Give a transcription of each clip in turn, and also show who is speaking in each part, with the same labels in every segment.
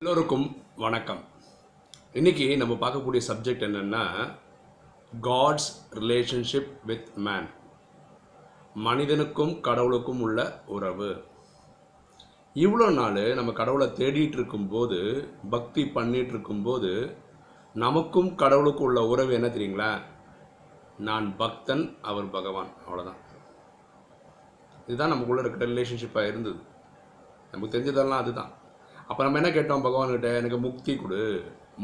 Speaker 1: எல்லோருக்கும் வணக்கம். இன்னைக்கு நம்ம பார்க்கக்கூடிய சப்ஜெக்ட் என்னென்னா காட்ஸ் ரிலேஷன்ஷிப் வித் மேன் மனிதனுக்கும் கடவுளுக்கும் உள்ள உறவு. இவ்வளோ நாள் நம்ம கடவுளை தேடிட்டு இருக்கும்போது பக்தி பண்ணிகிட்டு இருக்கும்போது நமக்கும் கடவுளுக்கும் உள்ள உறவு என்ன தெரியுங்களா? நான் பக்தன் அவர் பகவான். அவ்வளோதான் இதுதான் நமக்குள்ளே இருக்கிற ரிலேஷன்ஷிப்பாக இருந்தது. நமக்கு தெரிஞ்சதெல்லாம் அதுதான். அப்போ நம்ம என்ன கேட்டோம் பகவான்கிட்ட? எனக்கு முக்தி கொடு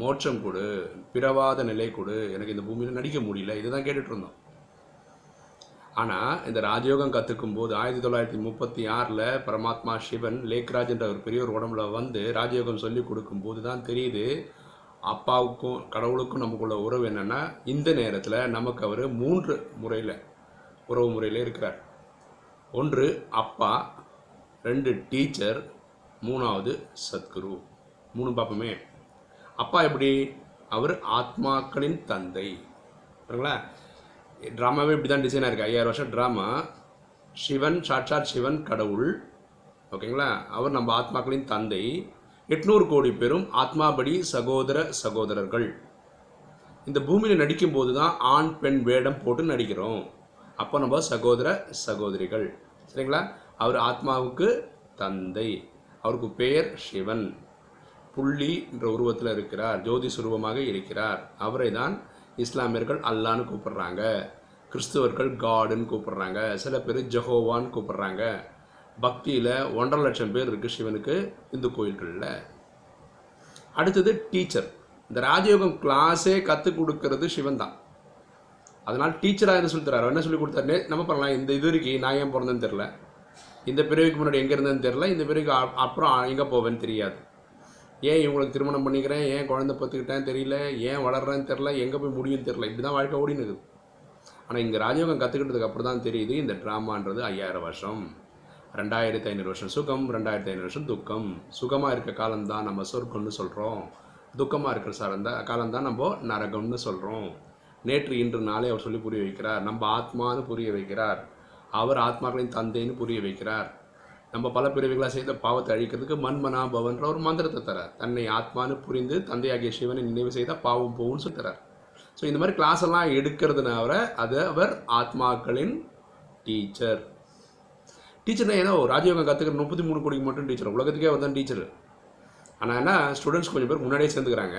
Speaker 1: மோட்சம் கொடு பிறவாத நிலை கொடு. எனக்கு இந்த பூமியில் நடிக்க முடியல. இதுதான் கேட்டுட்டு இருந்தோம். ஆனால் இந்த ராஜயோகம் கற்றுக்கும் போது ஆயிரத்தி தொள்ளாயிரத்தி முப்பத்தி ஆறில் பரமாத்மா சிவன் லேக்ராஜ் என்ற ஒரு பெரியவர் உடம்புல வந்து ராஜயோகம் சொல்லி கொடுக்கும்போது தான் தெரியுது அப்பாவுக்கும் கடவுளுக்கும் நமக்குள்ள உறவு என்னென்னா இந்த நேரத்தில் நமக்கு அவர் மூன்று முறையில் உறவு முறையில் இருக்கிறார். ஒன்று அப்பா ரெண்டு டீச்சர் மூணாவது சத்குரு. மூணு பார்ப்போமே அப்பா எப்படி? அவர் ஆத்மாக்களின் தந்தை. சரிங்களா ட்ராமாவே இப்படி தான் டிசைனாக இருக்குது ஐயாயிரம் வருஷம் ட்ராமா. சிவன் சாட்சாத் சிவன் கடவுள். ஓகேங்களா? அவர் நம்ம ஆத்மாக்களின் தந்தை. எட்நூறு கோடி பேரும் ஆத்மாபடி சகோதர சகோதரர்கள். இந்த பூமியில் நடிக்கும்போது தான் ஆண் பெண் வேடம் போட்டு நடிக்கிறோம். அப்போ நம்ம சகோதர சகோதரிகள். சரிங்களா? அவர் ஆத்மாவுக்கு தந்தை. அவருக்கு பெயர் சிவன். புள்ளி என்ற உருவத்தில் இருக்கிறார் ஜோதி சுரூபமாக இருக்கிறார். அவரை தான் இஸ்லாமியர்கள் அல்லான்னு கூப்பிடுறாங்க. கிறிஸ்துவர்கள் காடுன்னு கூப்பிடுறாங்க. சில பேர் ஜஹோவான்னு கூப்பிடுறாங்க. பக்தியில் ஒன்றரை லட்சம் பேர் இருக்குது சிவனுக்கு இந்து கோயில்களில். அடுத்தது டீச்சர். இந்த ராஜயோகம் கிளாஸே கற்றுக் கொடுக்கறது சிவன் தான் அதனால் டீச்சராக என்ன சொல்லி என்ன சொல்லி கொடுத்தாருன்னே நம்ம பண்ணலாம். இந்த இது வரைக்கும் நான் ஏன் பிறந்தேன்னு தெரில இந்த பிறவிக்கு முன்னாடி எங்கே இருந்தேன்னு தெரில இந்த பிறவிக்கு அப்புறம் எங்கே போவேன்னு தெரியாது. ஏன் இவங்களுக்கு திருமணம் பண்ணிக்கிறேன்? ஏன் குழந்தை பத்துக்கிட்டேன் தெரியல? ஏன் வளர்றேன்னு தெரில எங்கே போய் முடியும்னு தெரில இப்படி தான் வாழ்க்கை ஓடின்னு இருக்குது. ஆனால் இங்கே ராஜயோகம் கற்றுக்கிட்டதுக்கு அப்புறம் தான் தெரியுது இந்த ட்ராமான்றது ஐயாயிரம் வருஷம். ரெண்டாயிரத்தி ஐநூறு வருஷம் சுகம் ரெண்டாயிரத்தி ஐநூறு வருஷம் துக்கம். சுகமாக இருக்க காலம்தான் நம்ம சொர்க்கம்னு சொல்கிறோம் துக்கமாக இருக்கிற சார்ந்த தான் காலம்தான் நம்ம நரகம்னு சொல்கிறோம் நேற்று இன்று நாளே அவர் சொல்லி புரிய வைக்கிறார். நம்ம ஆத்மான்னு புரிய வைக்கிறார். அவர் ஆத்மாக்களின் தந்தைன்னு புரிய வைக்கிறார். நம்ம பல பிறவிகளாக செய்த பாவத்தை அழிக்கிறதுக்கு மன்மனா பவன்ற ஒரு மந்திரத்தை தரார். தன்னை ஆத்மான்னு புரிந்து தந்தையாகிய சிவனை நினைவு செய்தால் பாவம் போகும்னு சொல்லி தரார். ஸோ இந்த மாதிரி கிளாஸ் எல்லாம் எடுக்கிறதுனால அது அவர் ஆத்மாக்களின் டீச்சர் டீச்சர்னா ஏன்னா ராஜயோகம் கற்றுக்கிற முப்பத்தி மூணு கோடிக்கு மட்டும் டீச்சர் உலகத்துக்கே அவர் தான் டீச்சர் ஆனால் என்ன ஸ்டூடெண்ட்ஸ் கொஞ்சம் பேர் முன்னாடியே சேர்ந்துக்கிறாங்க.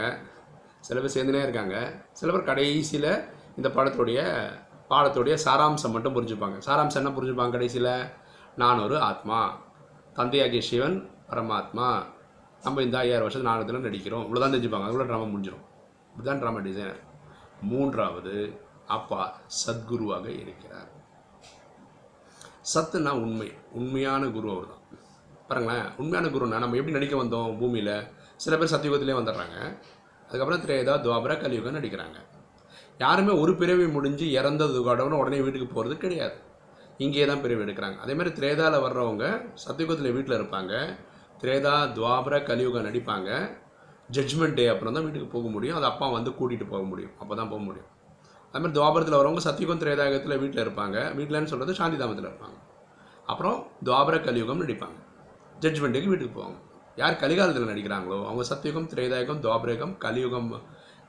Speaker 1: சில பேர் சேர்ந்துனே இருக்காங்க. சில பேர் கடைசியில் இந்த பாடத்துடைய பாடத்துடைய சாராம்சம் மட்டும் புரிஞ்சுப்பாங்க. சாராம்சம் என்ன புரிஞ்சுப்பாங்க கடைசியில்? நான் ஒரு ஆத்மா. தந்தையாகிய சிவன் பரமாத்மா. நம்ம இந்த ஐயாயிரம் வருஷத்து நாடகத்தில் நடிக்கிறோம். இவ்வளோதான் தெரிஞ்சுப்பாங்க. அதுக்குள்ள ட்ராமா முடிஞ்சிடும் இதுதான் ட்ராமா டிசைனர் மூன்றாவது அப்பா சத்குருவாக இருக்கிறார். சத்துனா உண்மை. உண்மையான குரு அவர் தான் பாருங்களேன் உண்மையான குருனா நம்ம எப்படி நடிக்க வந்தோம் பூமியில்? சில பேர் சத்தியுகத்திலே வந்துடுறாங்க. அதுக்கப்புறம் திரேதா துவாபரா கலியுகம் நடிக்கிறாங்க. யாருமே ஒரு பிறவி முடிஞ்சு இறந்தது கடவுன்னு உடனே வீட்டுக்கு போகிறது கிடையாது. இங்கேயே தான் பிறவி எடுக்கிறாங்க. அதே மாதிரி திரேதாவில் வர்றவங்க சத்தியகுதத்தில் வீட்டில் இருப்பாங்க. திரேதா துவாபர கலியுகம் நடிப்பாங்க. ஜட்ஜ்மெண்ட் டே அப்புறம் தான் வீட்டுக்கு போக முடியும். அது அப்பா வந்து கூட்டிகிட்டு போக முடியும். அப்போ தான் போக முடியும். அது மாதிரி துவாபரத்தில் வரவங்க சத்தியுகம் திரேதாயகத்தில் வீட்டில் இருப்பாங்க. வீட்டிலன்னு சொல்கிறது சாந்தி தாமத்தில் இருப்பாங்க. அப்புறம் துவாபர கலியுகம் நடிப்பாங்க. ஜட்ஜ்மெண்ட்டுக்கு வீட்டுக்கு போவாங்க. யார் கலிகாலத்தில் நடிக்கிறாங்களோ அவங்க சத்தியுகம் திரேதாயகம் துவாபரகம் கலியுகம்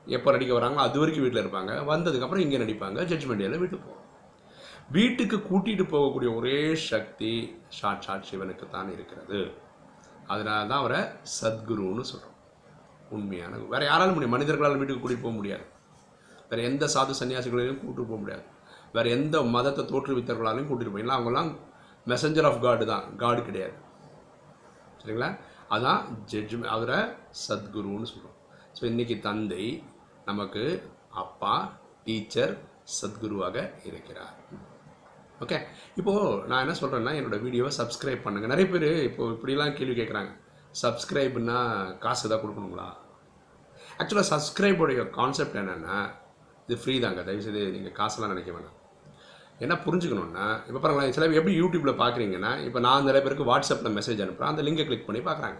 Speaker 1: எப்போ நடிக்க வராங்களோ அது வரைக்கும் வீட்டில் இருப்பாங்க. வந்ததுக்கப்புறம் இங்கே நடிப்பாங்க. ஜட்ஜ்மெண்ட் டேல வீட்டுக்கு போவாங்க வீட்டுக்கு கூட்டிகிட்டு போகக்கூடிய ஒரே சக்தி சாட்சாட் சிவனுக்கு தான் இருக்கிறது. அதனால தான் அவரை சத்குருன்னு சொல்கிறோம் உண்மையான வேறு யாராலும் முடியும். மனிதர்களால் வீட்டுக்கு கூட்டிகிட்டு போக முடியாது. வேறு எந்த சாது சன்னியாசிகளையும் கூப்பிட்டு போக முடியாது. வேறு எந்த மதத்தை தோற்றுவித்தவர்களாலையும் கூட்டிகிட்டு போயிடலாம் அவங்களாம் மெசஞ்சர் ஆஃப் காடு தான். காடு கிடையாது. சரிங்களா? அதான் ஜட்ஜ் அவரை சத்குருன்னு சொல்கிறோம் ஸோ இன்றைக்கி தந்தை நமக்கு அப்பா டீச்சர் சத்குருவாக இருக்கிறார். ஓகே இப்போது நான் என்ன சொல்கிறேன்னா என்னோட வீடியோவை சப்ஸ்கிரைப் பண்ணுங்கள் நிறைய பேர் இப்போ இப்படிலாம் கேள்வி கேட்குறாங்க சப்ஸ்கிரைப்னா காசு தான் கொடுக்கணுங்களா? ஆக்சுவலாக சப்ஸ்கிரைபோடைய கான்செப்ட் என்னென்னா இது ஃப்ரீ தாங்க. தயவுசெய்து நீங்கள் காசெல்லாம் நினைக்க வேணாம். என்ன புரிஞ்சுக்கணுன்னா இப்போ பாருங்களேன் சில பேர் எப்படி யூடியூப்பில் பார்க்குறீங்கன்னா இப்போ நான் நிறைய பேருக்கு வாட்ஸ்அப்பில் மெசேஜ் அனுப்புகிறேன் அந்த லிங்கை கிளிக் பண்ணி பார்க்குறாங்க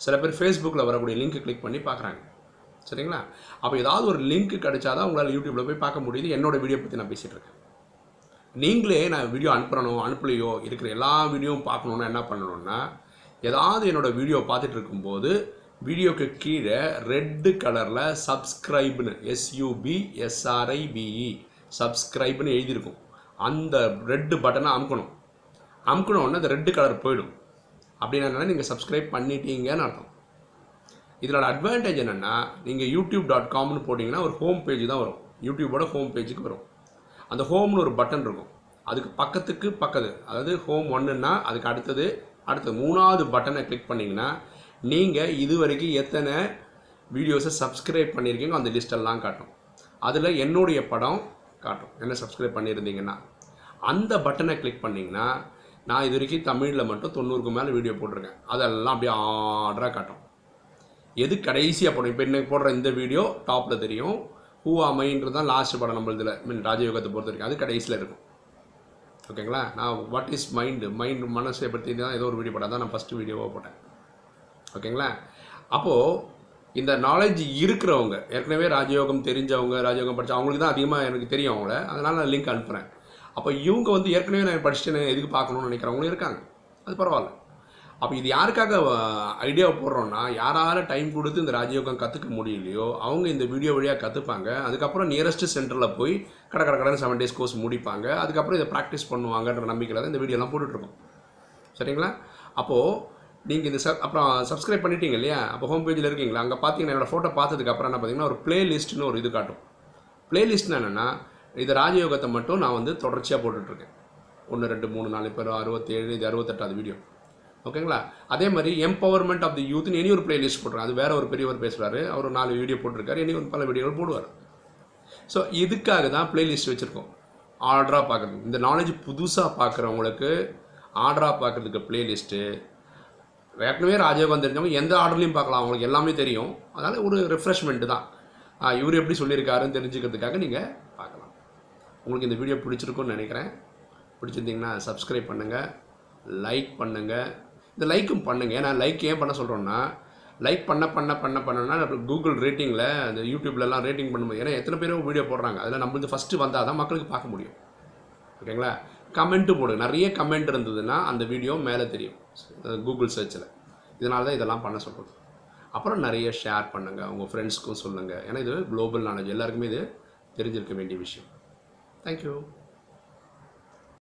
Speaker 1: சில பேர் ஃபேஸ்புக்கில் வரக்கூடிய லிங்கை கிளிக் பண்ணி பார்க்குறாங்க சரிங்களா? அப்போ ஏதாவது ஒரு லிங்க் கிடைச்சாதான் உங்களால் யூடியூப்பில் போய் பார்க்க முடியுது. என்னோட வீடியோ பற்றி நான் பேசிகிட்டு இருக்கேன். நீங்களே நான் வீடியோ அனுப்புறனோ அனுப்பலையோ இருக்கிற எல்லா வீடியோவும் பார்க்கணுன்னா என்ன பண்ணணும்னா ஏதாவது என்னோட வீடியோ பார்த்துட்டு இருக்கும்போது வீடியோக்கு கீழே ரெட்டு கலரில் சப்ஸ்கிரைப்னு எஸ்யூபி எஸ்ஆர்ஐபிஇ சப்ஸ்கிரைப்னு எழுதியிருக்கும். அந்த ரெட்டு பட்டனை அமுக்கணும். அமுக்கணுன்னா அந்த ரெட்டு கலர் போயிடும். அப்படின்னா நீங்கள் சப்ஸ்கிரைப் பண்ணிட்டீங்கன்னு அர்த்தம். இதோட அட்வான்டேஜ் என்னென்னா நீங்கள் யூடியூப் டாட் காம்னு போட்டிங்கன்னா ஒரு ஹோம் பேஜ் தான் வரும் யூடியூபோட ஹோம் பேஜுக்கு வரும் அந்த ஹோம்னு ஒரு பட்டன் இருக்கும் அதுக்கு பக்கத்துக்கு பக்கத்து அதாவது ஹோம் ஒன்றுன்னா அதுக்கு அடுத்தது அடுத்தது மூணாவது பட்டனை கிளிக் பண்ணிங்கன்னா நீங்கள் இது வரைக்கும் எத்தனை வீடியோஸை சப்ஸ்கிரைப் பண்ணியிருக்கீங்க அந்த லிஸ்டெல்லாம் காட்டும் அதில் என்னுடைய படம் காட்டும் என்ன சப்ஸ்கிரைப் பண்ணியிருந்தீங்கன்னா அந்த பட்டனை கிளிக் பண்ணிங்கன்னா நான் இது வரைக்கும் தமிழில் மட்டும் தொண்ணூறுக்கு மேலே வீடியோ போட்டிருக்கேன் அதெல்லாம் அப்படியே ஆர்டராக காட்டும் எது கடைசியாக போடணும் இப்போ இன்னைக்கு போடுற இந்த வீடியோ டாப்பில் தெரியும். ஹூ அமைன்றது தான் லாஸ்ட் படம் நம்மளதில் மீன் ராஜயோகத்தை பொறுத்த வரைக்கும். அது கடைசியில் இருக்கும். ஓகேங்களா நான் வாட் இஸ் மைண்டு மைண்ட் மனசை பற்றி தான் ஏதோ ஒரு வீடியோ போட்டேன். தான் நான் ஃபஸ்ட்டு வீடியோவாக போட்டேன். ஓகேங்களா அப்போது இந்த நாலேஜ் இருக்கிறவங்க ஏற்கனவே ராஜயோகம் தெரிஞ்சவங்க ராஜயோகம் படித்த அவங்களுக்கு தான் அதிகமாக எனக்கு தெரியும் அவங்கள. அதனால் நான் லிங்க் அனுப்புகிறேன் அப்போ இவங்க வந்து ஏற்கனவே நான் படிச்சுட்டு எதுக்கு பார்க்கணும்னு நினைக்கிறவங்களும் இருக்காங்க. அது பரவாயில்ல. அப்போ இது யாருக்காக ஐடியாவை போடுறோன்னா யாரால டைம் கொடுத்து இந்த ராஜயோகம் கற்றுக்க முடியலையோ அவங்க இந்த வீடியோ வழியாக கற்றுப்பாங்க அதுக்கப்புறம் நியரஸ்ட் சென்டரில் போய் கடை கடை கடன் செவன் டேஸ் கோர்ஸ் முடிப்பாங்க. அதுக்கப்புறம் இதை ப்ராக்டிஸ் பண்ணுவாங்கன்ற நம்பிக்கையில் தான் இந்த வீடியோலாம் போட்டுட்ருக்கோம். சரிங்களா? அப்போது நீங்கள் இந்த சப் அப்புறம் சப்ஸ்கிரைப் பண்ணிட்டீங்க இல்லையா? அப்போ ஹோம் பேஜில் இருக்கீங்களா? அங்கே பார்த்தீங்கன்னா என்னோடய ஃபோட்டோ பார்த்ததுக்கப்புறம் என்ன பார்த்தீங்கன்னா ஒரு பிளேலிஸ்ட்னு ஒரு இது காட்டும். பிளேலிஸ்ட்னா என்னென்னா இது ராஜயோகத்தை மட்டும் நான் வந்து தொடர்ச்சியாக போட்டுட்ருக்கேன். ஒன்று ரெண்டு மூணு நாலு பேர் அறுபத்தேழு இது அறுபத்தெட்டாவது வீடியோ ஓகேங்களா? அதே மாதிரி எம்பவர்மெண்ட் ஆஃப் தி யூத்னு இனி ஒரு பிளேலிஸ்ட் போடுறாரு அது வேற ஒரு பெரியவர் பேசுகிறாரு அவர் ஒரு நாலு வீடியோ போட்டிருக்காரு. இனி ஒரு பல வீடியோகள் போடுவார். ஸோ இதுக்காக தான் பிளேலிஸ்ட் வச்சுருக்கோம். ஆர்டராக பார்க்குறது இந்த நாலேஜ் புதுசாக பார்க்குறவங்களுக்கு ஆர்டராக பார்க்குறதுக்கு பிளேலிஸ்ட்டு ஏற்கனவே ராஜயோகம் தெரிஞ்சவங்க எந்த ஆர்டர்லையும் பார்க்கலாம். அவங்களுக்கு எல்லாமே தெரியும். அதனால் ஒரு ரெஃப்ரெஷ்மெண்ட்டு தான். இவர் எப்படி சொல்லியிருக்காருன்னு தெரிஞ்சுக்கிறதுக்காக நீங்கள் பார்க்கலாம். உங்களுக்கு இந்த வீடியோ பிடிச்சிருக்கும்னு நினைக்கிறேன். பிடிச்சிருந்தீங்கன்னா சப்ஸ்கிரைப் பண்ணுங்கள் லைக் பண்ணுங்கள் இந்த லைக்கும் பண்ணுங்கள் ஏன்னா லைக் ஏன் பண்ண சொல்கிறோன்னா லைக் பண்ண பண்ண பண்ண பண்ணனா கூகுள் ரேட்டிங்கில் அந்த யூடியூப்லலாம் ரேட்டிங் பண்ணும்போது ஏன்னா எத்தனை பேரும் வீடியோ போடுறாங்க. அதில் நம்மளுக்கு ஃபஸ்ட்டு வந்தால் தான் மக்களுக்கு பார்க்க முடியும். ஓகேங்களா கமெண்ட்டு போடு நிறைய கமெண்ட் இருந்ததுன்னா அந்த வீடியோ மேலே தெரியும். கூகுள் சர்ச்சில் இதனால தான் இதெல்லாம் பண்ண சொல்கிறது அப்புறம் நிறைய ஷேர் பண்ணுங்கள் உங்கள் ஃப்ரெண்ட்ஸ்க்கும் சொல்லுங்கள் ஏன்னா இது குளோபல் நாலேஜ் எல்லாருக்குமே இது தெரிஞ்சிருக்க வேண்டிய விஷயம். தேங்க்யூ